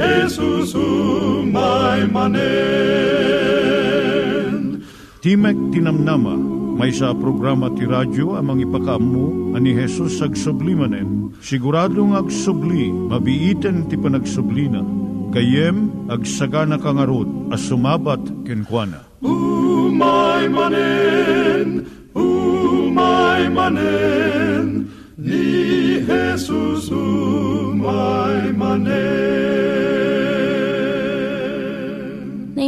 Jesus umay manen Timek Tinamnama, may sa programa ti radyo amang ipakaammo ani Hesus ag sublimanen. Siguradong ag subli, mabiiten ti panagsublina. Kayem ag sagana kangarot as sumabat kenkwana. Umay manen, umay manen, ni Jesus umay manen.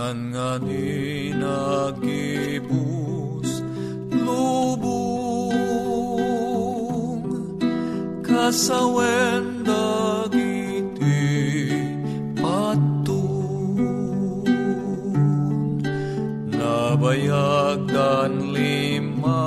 Ngan nga ni nagibus lubong kasawen dagiti patun. Nabayag dan lima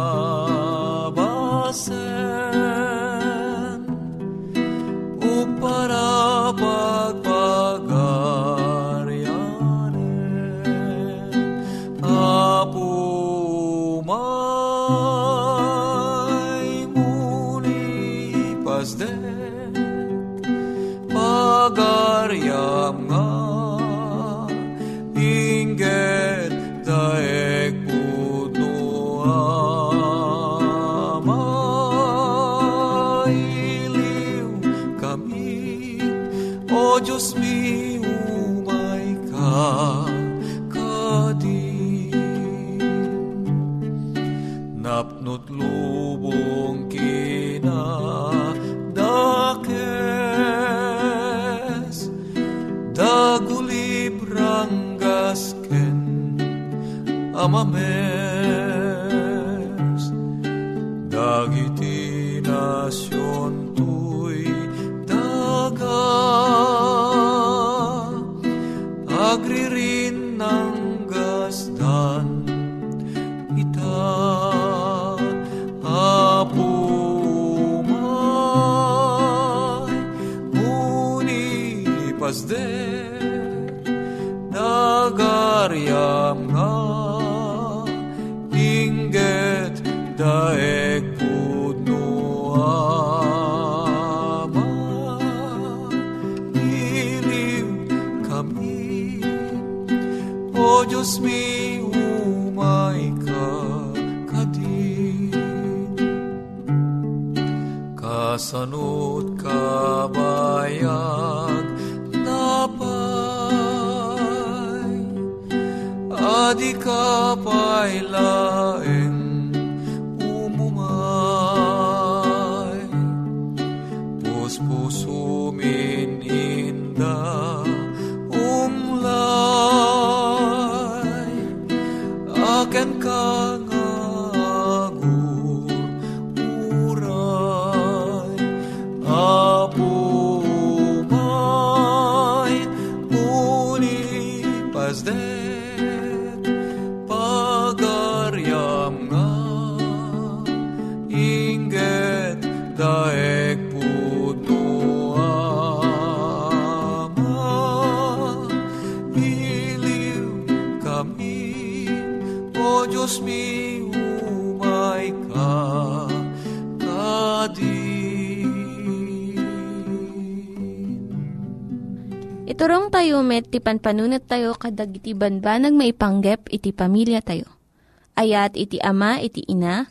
dagulib gasken amames dagiti kasanot kabayag napay adi ka o Diyos mi umay ka Iturong tayo met, ti panpanunat tayo kadag iti banbanag maipanggep iti pamilya tayo. Ayat iti ama, iti ina,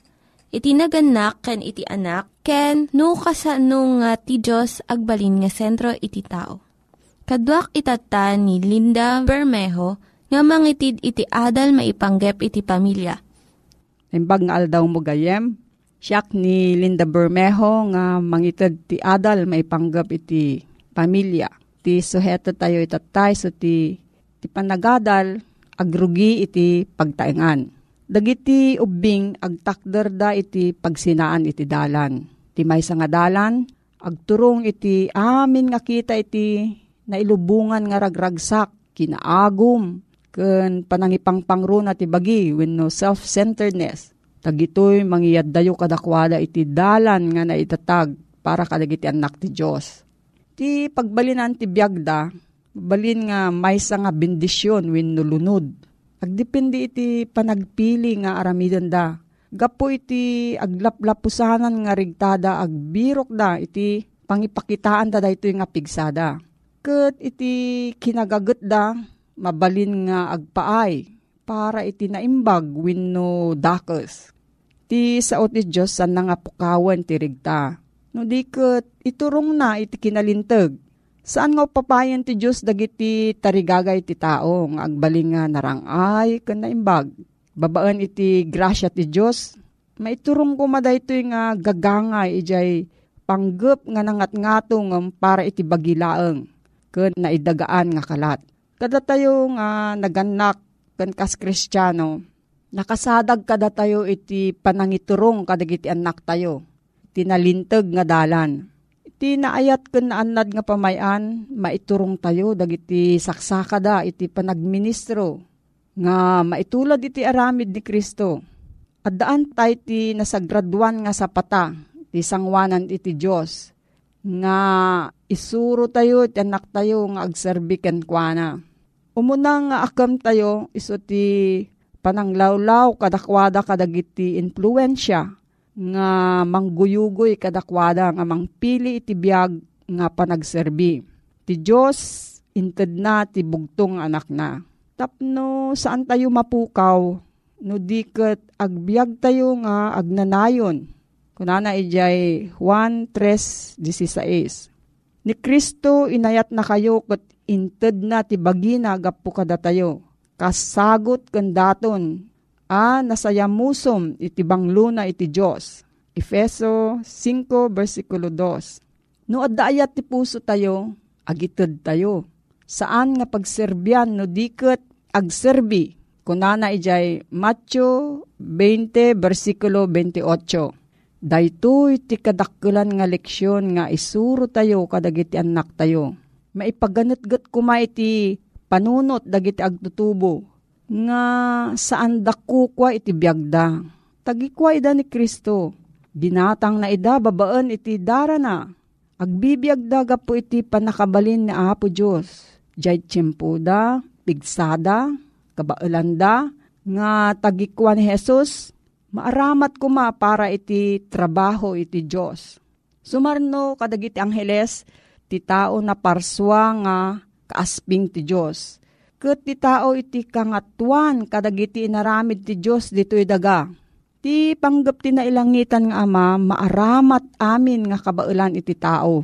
iti naganak, ken iti anak, ken no kasano nga ti Diyos agbalin nga sentro iti tao. Kaduak itata ni Linda Bermejo nga mangitid iti adal maipanggep iti pamilya. Imbag nga aldaw mo gayem, siyak ni Linda Bermejo nga mangitid ti adal maipanggap iti pamilya. Ti suheto tayo itatay so ti, ti panagadal agrugi iti pagtaengan. Dagiti ubing agtakder da iti pagsinaan iti dalan. Ti may nga dalan, agturong iti amin nga kita iti nailubungan nga ragragsak, kinaagum, ken panangipangpangro na ti bagi when no self-centeredness. Tagitoy mangiyad dayo kadakwada iti dalan nga naitatag para kadagiti anak ti Diyos. Ti pagbalinan ti biyagda, balin nga may nga bendisyon when no lunod Agdepende iti panagpili nga aramidan da. Gapo iti aglaplapusanan nga rigtada agbirok da iti pangipakitaan da da ito nga pigsada. Kat iti kinagagot da mabalin nga agpaay para iti naimbag wenno dakes. Ti saot ni Diyos san nga ti rigta. No di kat iturong na iti kinalintag Saan nga papayan ti Diyos dagiti tarigagay ti tao nga agbaling nga narangay ken naimbag. Babaan iti grasya ti Diyos. Maiturong ko maday nga gagangay ijay panggap nga nangat-ngatong para iti bagilaeng ken naidagaan nga kalat. Kada tayo nga naganak ken kas kristyano, nakasadag kada tayo iti panangiturong kadagiti anak tayo. Tinalintag nga dalan Iti naayat ken naanad nga pamayan, maiturong tayo dagiti saksaka da iti panagministro nga maitulad iti aramid ni Kristo. At daan tayo ti nasagraduan nga sapata ti sangwanan iti Diyos nga isuro tayo iti anak tayo nga agserbi ken kuana. Umuna nga akam tayo iso ti pananglawlaw kadakwada kadagiti influensya nga mangguyugoy kadakwada nga mangpili iti biyag nga panagserbi. Ti Diyos inted na ti bugtong anak na. Tapno saan tayo mapukaw no diket agbiag tayo nga agnanayon. Kunana ijay Juan 3.16 Ni Kristo inayat na kayo kat inted na ti bagina gapu kada. Kasagot kandaton a nasayamusom iti bangluna iti Diyos. Efeso 5 versikulo 2. No adayat ti puso tayo, agitid tayo. Saan nga pagserbyan no diket agserbi? Kunana ijay Matthew 20 versikulo 28. Daytoy ti kadakkelan nga leksyon nga isuro tayo kadagiti anak tayo. Maipaganetget kuma iti panunot dagiti agtutubo nga saan dakukwa iti biyagda. Tagikwa ida ni Kristo. Binatang na ida babaan iti dara na. Agbibiyagda gapo iti panakabalin ni Apo Diyos. Diyay tiyempuda, pigsada, kabaulanda, nga tagikwa ni Jesus, maaramat kuma para iti trabaho iti Diyos. Sumarno kadagiti angheles, ti tao na parswa nga kaasping ti Diyos Kat ti tao iti kangatuan kadagiti inaramid ti Diyos dito'y daga. Ti panggap ti nailangitan nga ama, maaramat amin nga kabailan iti tao.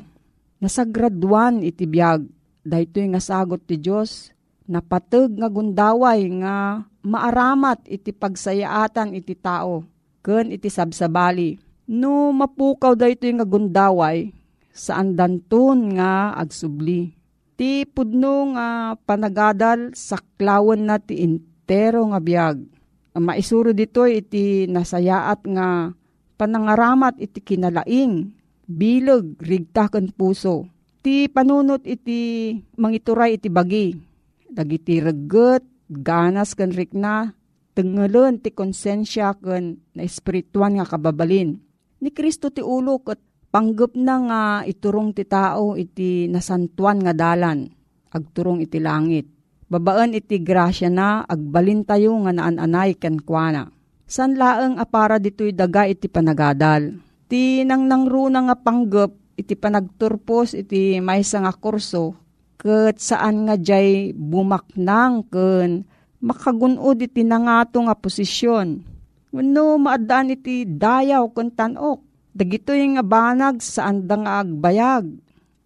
Nasagraduan iti biyag, daytoy nga sagot ti Diyos, napatag nga gundaway nga maaramat iti pagsayaatan iti tao, ken iti sabsabali. No mapukaw daytoy nga gundaway, saan danton nga agsubli Ti pudno nga panagadal saklawan na ti intero nga biyag. Maisuro dito iti nasayaat nga panangaramat iti kinalaing, bilog, rigtakan puso. Ti panunot iti mangituray iti bagi. Dagiti reget, ganas kan rikna, tengelon ti konsensya kan na espirituan nga kababalin. Ni Kristo ti ulo kat Panggap na nga iturong ti tao iti nasantuan nga dalan, agturong iti langit. Babaan iti grasya na, agbalin tayo nga naan-anay kenkwana. San laeng apara dito'y daga iti panagadal. Ti nang nangruna nga panggap, iti panagturpos iti maysa nga kurso, ket saan nga jay bumaknang ken makagunod iti nangato nga posisyon. Wano maadaan iti dayaw ken tanok Dagito yung nga banag saan da nga agbayag.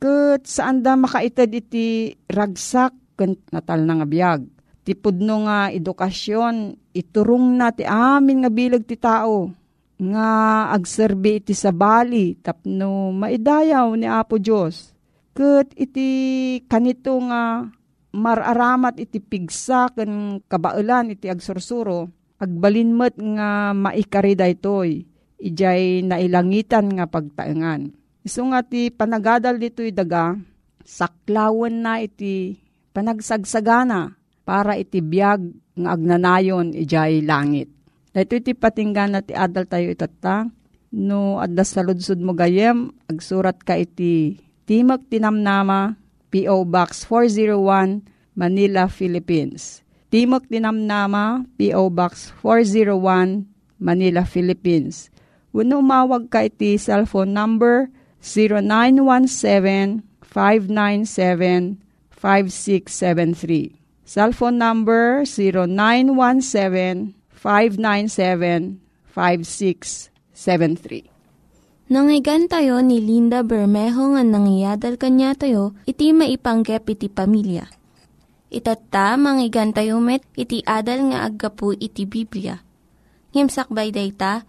Kat saan da makaitad iti ragsak kan natal na nga biyag. Ti pudno nga edukasyon, iturong na ti amin nga bilag ti tao. Nga agserbi iti sabali tapno maidayaw ni Apo Diyos. Kat iti kanito nga mararamat iti pigsa kan kabailan iti agsursuro. Agbalinmet nga maikarida itoy ijay nailangitan nga pagtaengan. Iso nga ti panagadal dito'y daga, saklawan na iti panagsagsagana para iti biyag nga agnanayon ijay langit. Dito iti patinggan na ti adal tayo itata, no adda sa ludsud mo gayem, agsurat ka iti Timog Tinamnama, P.O. Box 401, Manila, Philippines. Timog Tinamnama, P.O. Box 401, Manila, Philippines Wano umawag ka iti cellphone number 0917-597-5673. Cellphone number 0917-597-5673. Nangyigan tayo ni Linda Bermejo nga nangyadal kanya tayo, iti maipanggep iti pamilya. Itatta, manggigan tayo met, iti adal nga aggapu iti Biblia. Ngimsakbay day ta,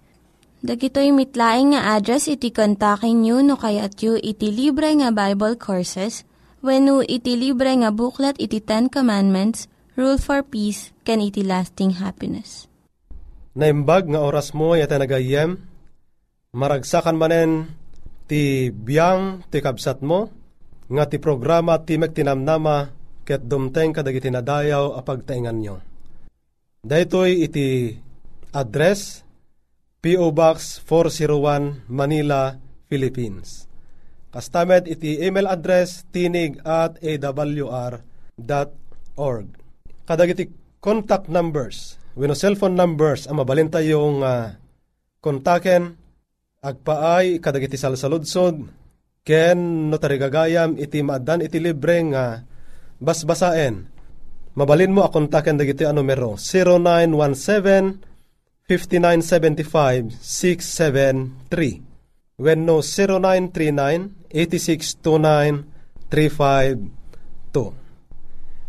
Dagitoy mitlaing nga address iti kontakin nyo no kayat yu iti libre nga Bible Courses when no iti libre nga buklat iti Ten Commandments, Rule for Peace, can iti lasting happiness. Naimbag nga oras mo yata nagayem, maragsakan manen ti biyang ti kabsat mo, nga ti programa ti tinamnama ket dumteng kadag iti nadayaw a pagtaingan nyo. Daytoy iti address P.O. Box 401 Manila, Philippines. Kastamet iti email address tinig at awr.org. Kadag iti contact numbers, wino cellphone numbers, ang mabalin tayong uh, kontaken, agpaay kadag iti salsaludsod, ken no tarigagayam iti maadan iti libre nga basbasaen. Mabalin mo a kontaken dagiti a numero 0917 5975-673. When no 0939-8629-352.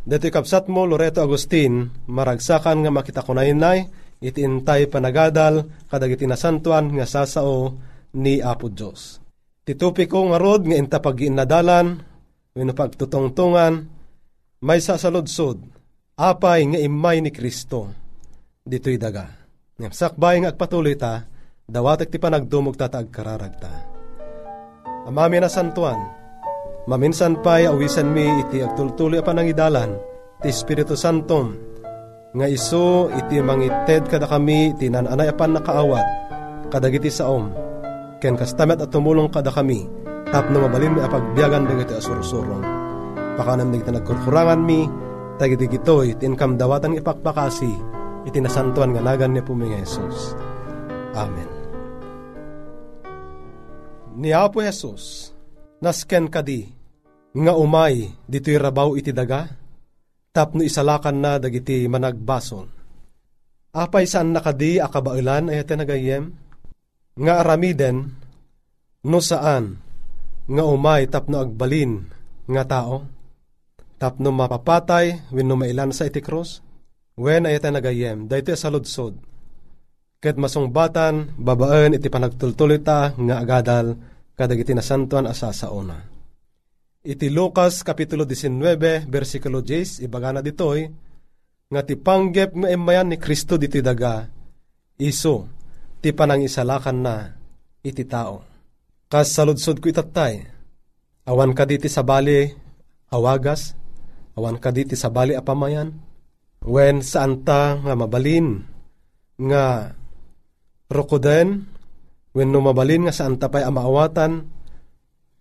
Dito kapsat mo, Loreto Agustin, maragsakan nga makita ko na inay, itintay panagadal, kadag itinasantuan nga sasao ni Apo Diyos. Titupi ko nga rod nga inta pag nadalan, wino pagtutungtungan, may sasaludsod, apay nga imay ni Kristo, dito'y daga Sakbay nga agpatuloy ta, dawatek ti panagdumog ta kararag ta. Amami na santuan, maminsan pa'y awisan mi iti agtultuloy a panangidalan, ti Espiritu Santom, nga iso iti mangited kada kami iti nananay apan nakaawat, kadagiti saom, ken kastamet at tumulong kada kami, tapno mabalin mi apagbiagan dagiti asursurong. Pakanan mi nagkurkurangan mi, tagiti gitoy, tinkam dawatan ipakpakasi, itinasantuan nga nagan ni Puming Jesus. Amen. Ni Apo Jesus, nasken kadi, nga umay dito'y rabaw iti daga, tapno isalakan na dagiti managbason. Apay saan nakadi akabailan ay nagayem, nga aramiden, no saan, nga umay tapno agbalin, nga tao, tapno mapapatay, wino mailan sa iti cross, Wen ay nagayem, dayto sa ludsod. Ket masungbatan, babaan iti panagtultulita nga agadal kadagiti nasantuan asa sa una. Iti Lucas Kapitulo 19, versikulo 10, ibagana ditoy, nga ti panggep nga emayan ni Kristo diti daga, iso, ti panang isalakan na, iti tao. Kas saludsod ko itatay, awan ka diti sa bali awagas, awan ka diti sa bali apamayan, when saan ta nga mabalin, nga rokoden, when no mabalin nga saan ta pa'y amaawatan,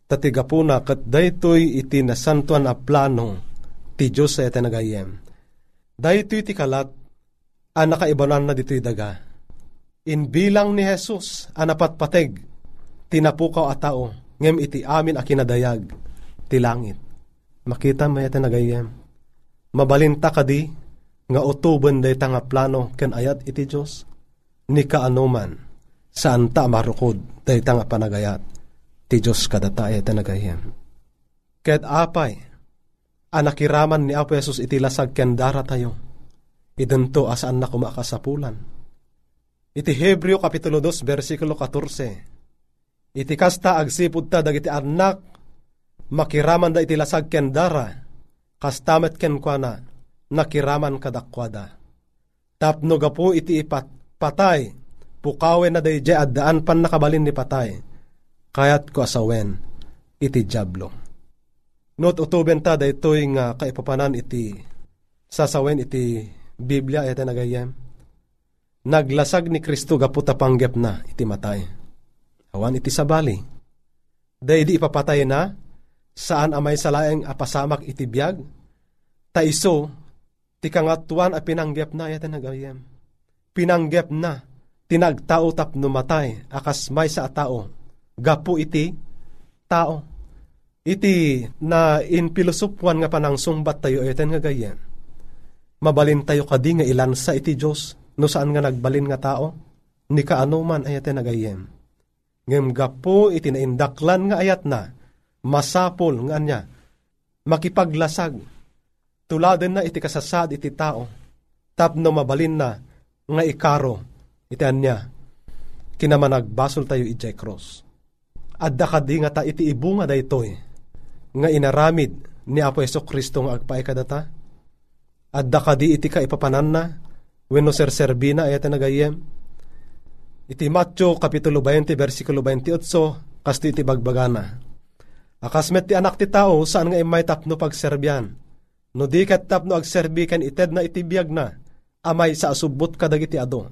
tatigapuna kat daytoy iti nasantuan a plano ti Diyos sa nagayem. Daytoy ti kalat a nakaibanan na dito'y daga. In bilang ni Jesus a napatpateg tinapukaw a tao ngem iti amin a kinadayag ti langit. Makita may iti nagayem. Mabalinta kadi nga utuban day nga plano ken ayat iti Diyos ni kaanuman saan ta marukod day nga panagayat ti Diyos kadata iti nagayem. Ket apay, anakiraman ni Apo Jesus iti lasag ken dara tayo. Idento asaan na kumakasapulan. Iti Hebreo Kapitulo 2, versikulo 14. Iti kasta agsipud ta dagiti anak, makiraman da iti lasag ken dara, kastamet ken kwa nakiraman kadakwada. Tapno gapo iti ipat, patay, pukawe na day addaan pan nakabalin ni patay kayat ko asawen iti jablo. Not utuben ta daytoy nga kaipapanan iti sasawen iti Biblia iti nagayem. Naglasag ni Kristo gaputa panggep na iti matay. Awan iti sabali. Day di ipapatay na saan amay salaeng apasamak iti biyag. Taiso ti kangatuan a pinanggep na iti nagayem. Pinanggep na tinagtao tapno matay akas may sa tao gapu iti tao. Iti na in pilosopwan nga panang sumbat tayo eten nga gayen. Mabalin tayo kadi nga ilansa iti Diyos no saan nga nagbalin nga tao. Ni kaanuman ay eten nga gayen. Ngem gapu iti naindaklan nga ayat na masapol nga anya makipaglasag tuladen na iti kasasad iti tao tapno mabalin na nga ikaro iti anya kinamanagbasol tayo iti cross Adda kadi nga ta iti ibunga daytoy nga inaramid ni Apo Yeso Kristo nga agpaay kadata. Adda kadi iti ka ipapanan na wenno serserbina ayat nagayem. Iti Matthew kapitulo 20 versikulo 28 kasto iti bagbagana. Akas met ti anak ti tao saan nga imay tapno pagserbyan. No di kat tapno agserbi kan ited na iti biyag na amay sa asubot kadag iti ado.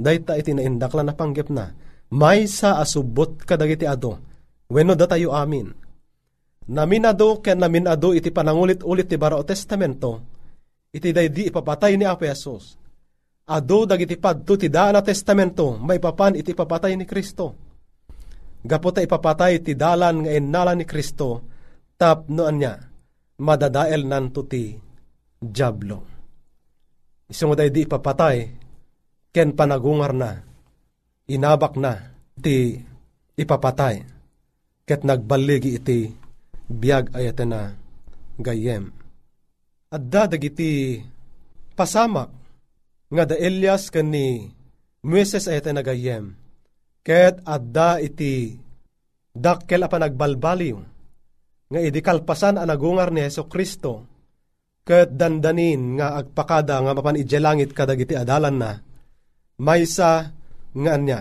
Dayta iti naindakla na panggep na may sa asubot kadagiti ado, wenno da tayo amin. Naminado ken naminado iti panangulit-ulit ti Barao Testamento, iti daydi ipapatay ni Apo Yesus. Ado dagiti padto ti daan na testamento, may papan iti papatay ni Kristo. Gapota ipapatay ti dalan nga innala ni Kristo, tapno anya, madadael nanto ti Diablo. Isang di ipapatay, ken panagungar na, inabak na ti ipapatay ket nagbaligi iti biag ayata na gayem. Adda dagiti pasamak nga da Elias ken ni Moises ayata na gayem. Ket adda iti dakkel apa nagbalbaliw nga idi kalpasan a nagungar ni Heso Kristo ket dandanin nga agpakada nga mapan ijelangit kadagiti adalan na maysa nga anya,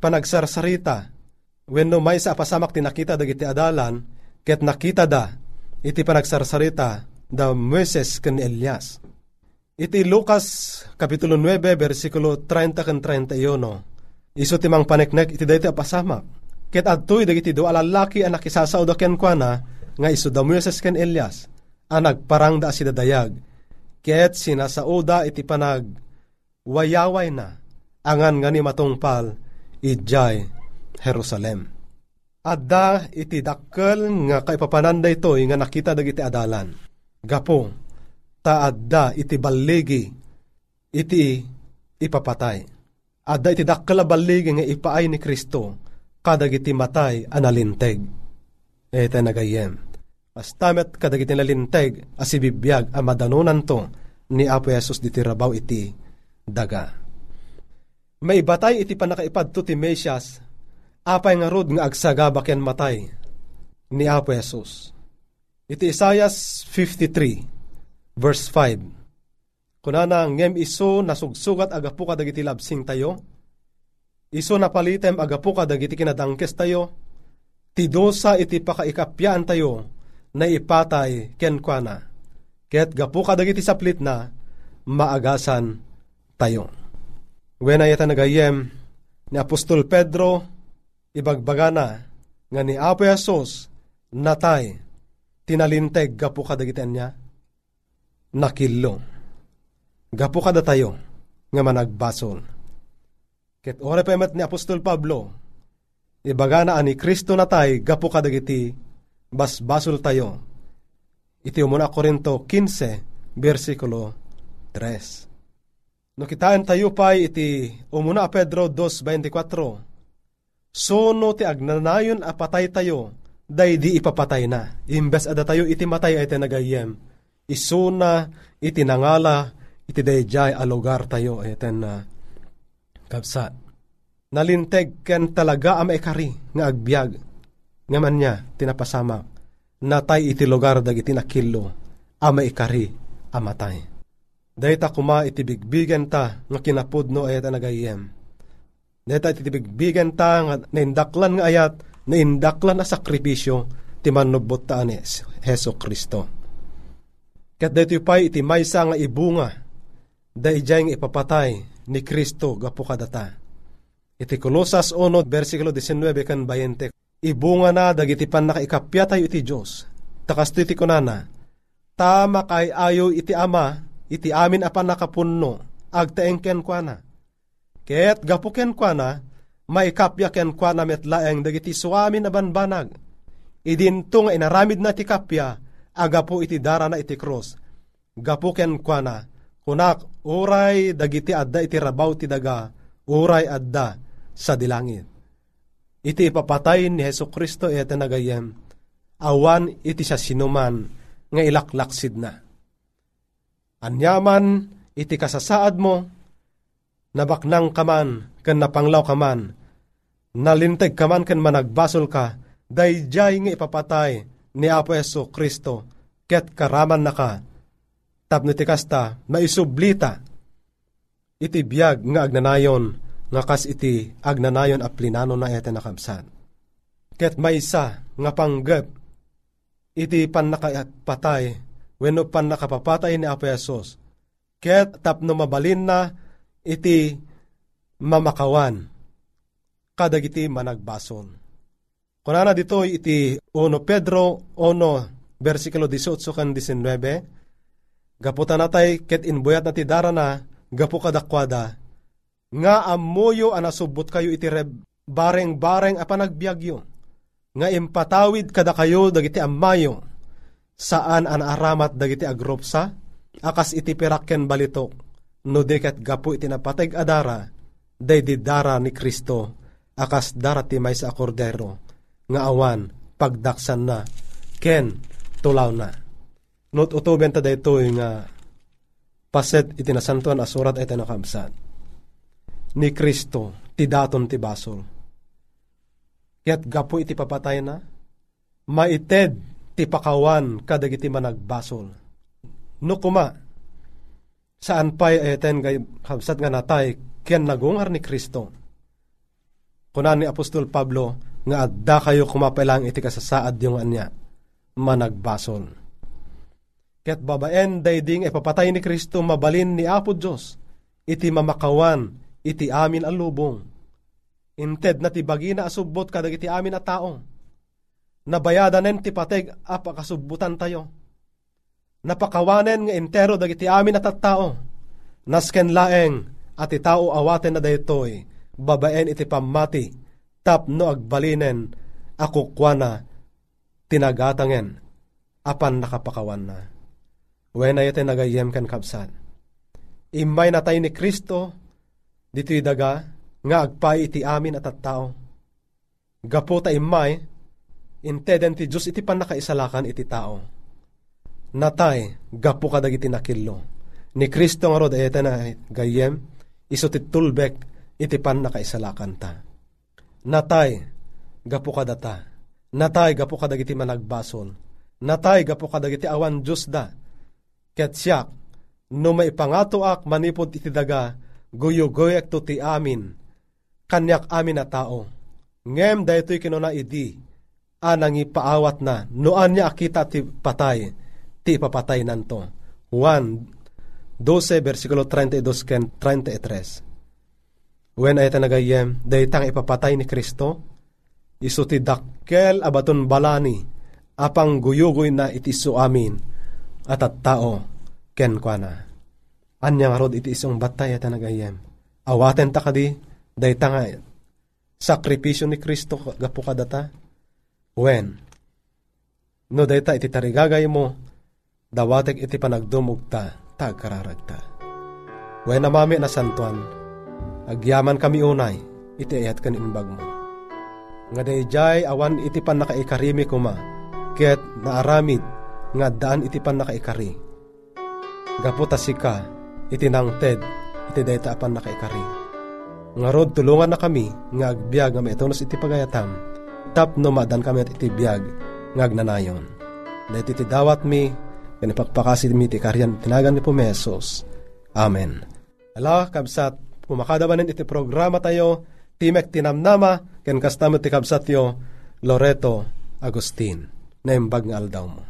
panagsarsarita, wenno may sa pasamak tinakita dagiti adalan, ket nakita da, iti panagsarsarita, da Moises ken Elias. Iti Lucas Kapitulo 9, versikulo 30 ken 31, iso timang paneknek iti dayta pasamak. Ket adtoy dagiti do alalaki a nakisasao da ken kuana, nga iso da Moises ken Elias, a nagparang da si dadayag, ket sinasao da iti panag wayaway na, angan nga ni matungpal ijay Jerusalem. Adda iti dakkel nga kaipapanan da ito nga nakita dagiti adalan. Gapo, ta adda iti balligi iti ipapatay. Adda iti dakkel balligi nga ipaay ni Kristo kadagiti matay analinteg. Ete nagayem. Astamet kadagiti nalinteg asibibiyag a madanunan to ni Apo Yesus diti rabaw iti daga. May batay iti panakaipadto ti Mesias, apay nga rod nga agsagabak yan matay ni Apo Jesus. Iti Isaias 53 verse 5. Kunana ngem iso nasugsugat agapu ka dagiti labsing tayo. Iso napalitem agapu ka dagiti kinadangkes tayo. Tidosa iti pakaikapyaan tayo na ipatay kenkwana. Ket gapu ka dagiti saplit na maagasan tayo. When ayata nagayem ni Apostol Pedro ibagbagana nga ni Apo Yasos natay tinalinteg gapu kadagiti niya nakillo. Gapu kada tayo nga managbasol. Ket ore pa ni Apostol Pablo ibagana ani Kristo natay gapu kadagiti basbasol tayo. Iti umuna Korinto 15 versikulo 3. No kitaan tayo pa iti umuna Pedro 2.24 Sono ti agnanayon apatay tayo, day di ipapatay na. Imbes ada tayo iti matay ay tinagayem. Isuna iti nangala, iti dayjay alugar tayo ay ten na uh, kapsa. Nalinteg ken talaga am ekari nga agbyag. Nga man niya tinapasamak. Natay iti lugar dagiti nakillo, ama ikari amatay. Dayta kuma iti bigbigen ta nga kinapudno ay nagayem Deta titibigbigan ta nga naindaklan nga ayat, naindaklan na sakripisyo, ti manubot ta ni Heso Kristo. Kat dito pa iti maysa nga ibunga, da ijay nga ipapatay ni Kristo gapo kadata. Iti Kolosas 1, versikulo 19 kan 20, ibunga na dagiti pan nakaikapya tayo iti Diyos. Takas iti kunana, tama kay ayo iti ama, iti amin apan nakapunno, agtaengken kwa na Ket gapuken kwa na, maikapya ken kwa na metlaeng dagiti suami na banbanag. Idinto nga inaramid na ti kapya, agapo iti dara na iti cross. Gapuken kwa na, kunak uray dagiti adda iti rabaw ti daga, uray adda sa dilangit. Iti ipapatay ni Heso Kristo ete nagayem, awan iti sa sinuman nga ilaklaksid na. Anyaman iti kasasaad mo, nabaknang kaman, kan napanglaw kaman, nalinteg kaman kan managbasol ka, dayjay nga ipapatay ni Apo Yeso Kristo, ket karaman na ka, tapno ti kasta, maisublita, iti biyag nga agnanayon, nga kas iti agnanayon a plinano na ete nakabsan. Ket maysa nga panggap, iti pan nakapatay, wenno pan nakapapatay ni Apo Yesus, ket tapno mabalin na, iti mamakawan kadagiti managbason. Kunana dito iti 1 Pedro 1 versikulo 18 kan 19 Gaputan natay ket inbuyat na ti dara na gapu kadakwada nga amuyo anasubot kayo iti bareng-bareng a panagbiagyo nga impatawid kada kayo dagiti ammayo. Saan an aramat dagiti agropsa? Akas iti pirakken balitok no dekat gapu iti napateg adara, day di dara ni Kristo, akas dara ti may sa akordero, nga awan, pagdaksan na, ken, tulaw na. Not utuben ta dayto nga paset iti nasantuan asurat iti nakamsan. Ni Kristo, ti daton ti basol. Kaya't gapu iti papatay na, maited ti pakawan kadagiti managbasol. No kuma, saan pa'y eten gay habsat nga natay ken nagungar ni Kristo. Kunan ni Apostol Pablo nga adda kayo kumapailang iti kasasaad yung anya managbasol. Ket babaen dayding ipapatay ni Kristo mabalin ni Apo Diyos iti mamakawan iti amin ang lubong. Inted na ti bagina asubot kadag iti amin a tao. Nabayadanen ti pateg apakasubutan tayo napakawanen nga entero dagiti amin at tao. Nasken laeng at itao awaten na daytoy, babaen iti pamati, tapno agbalinen, ako kwana, tinagatangen, apan nakapakawan na. Wena iti nagayem kan kabsat. Imay natay ni Kristo, dito'y daga, nga agpay iti amin at tao. Gapo ta imay, inteden ti Diyos iti panakaisalakan iti tao natay gapu kadagiti nakillo. Ni Kristo nga rod ayeta na gayem, iso ti tulbek iti pan nakaisalakan ta. Natay gapu kadata. Natay gapu kadagiti managbasol. Natay gapu kadagiti awan Diyos da. Ket siyak, no maipangato ak manipod iti daga, guyo-goyak to ti amin, kanyak amin na tao. Ngem daytoy kinuna idi, anang ipaawat na, noan niya akita ti patay, ti papatay nanto. Juan 12 versikulo 32 ken 33. When ay tanagayem, daytang ipapatay ni Kristo, iso ti dakkel abaton balani, apang guyugoy na itiso amin, at at tao, ken kwa na. Anyang rod iti isong batay at tanagayem. Awaten ta kadi, daytang nga, sakripisyo ni Kristo gapu kadata. When, no dayta iti tarigagay mo, dawatek iti panagdumog ta, tagkararagta. When namami na santuan, agyaman kami unay, iti ayat kan inbag mo. Nga dayjay awan iti pan nakaikarimi kuma, ket naaramid, nga daan iti pan nakaikari. Gaputa sika, iti nangted, iti dayta apan nakaikari. Nga rod tulungan na kami, nga agbyag nga maitunos iti pagayatam, tap no madan kami at iti biyag, nga agnanayon. Dahit iti dawat mi, kanipagpakasi mi ti karyan tinagan ni Pumesos. Amen. Ala, kabsat, pumakadabanin iti programa tayo, Timek Tinamnama, ken kastamo ti kabsat yo, Loreto Agustin, na imbag nga aldaw mo.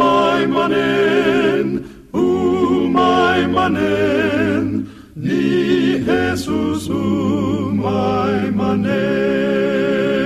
Umay manen, umay manen, ni Jesus umay manen.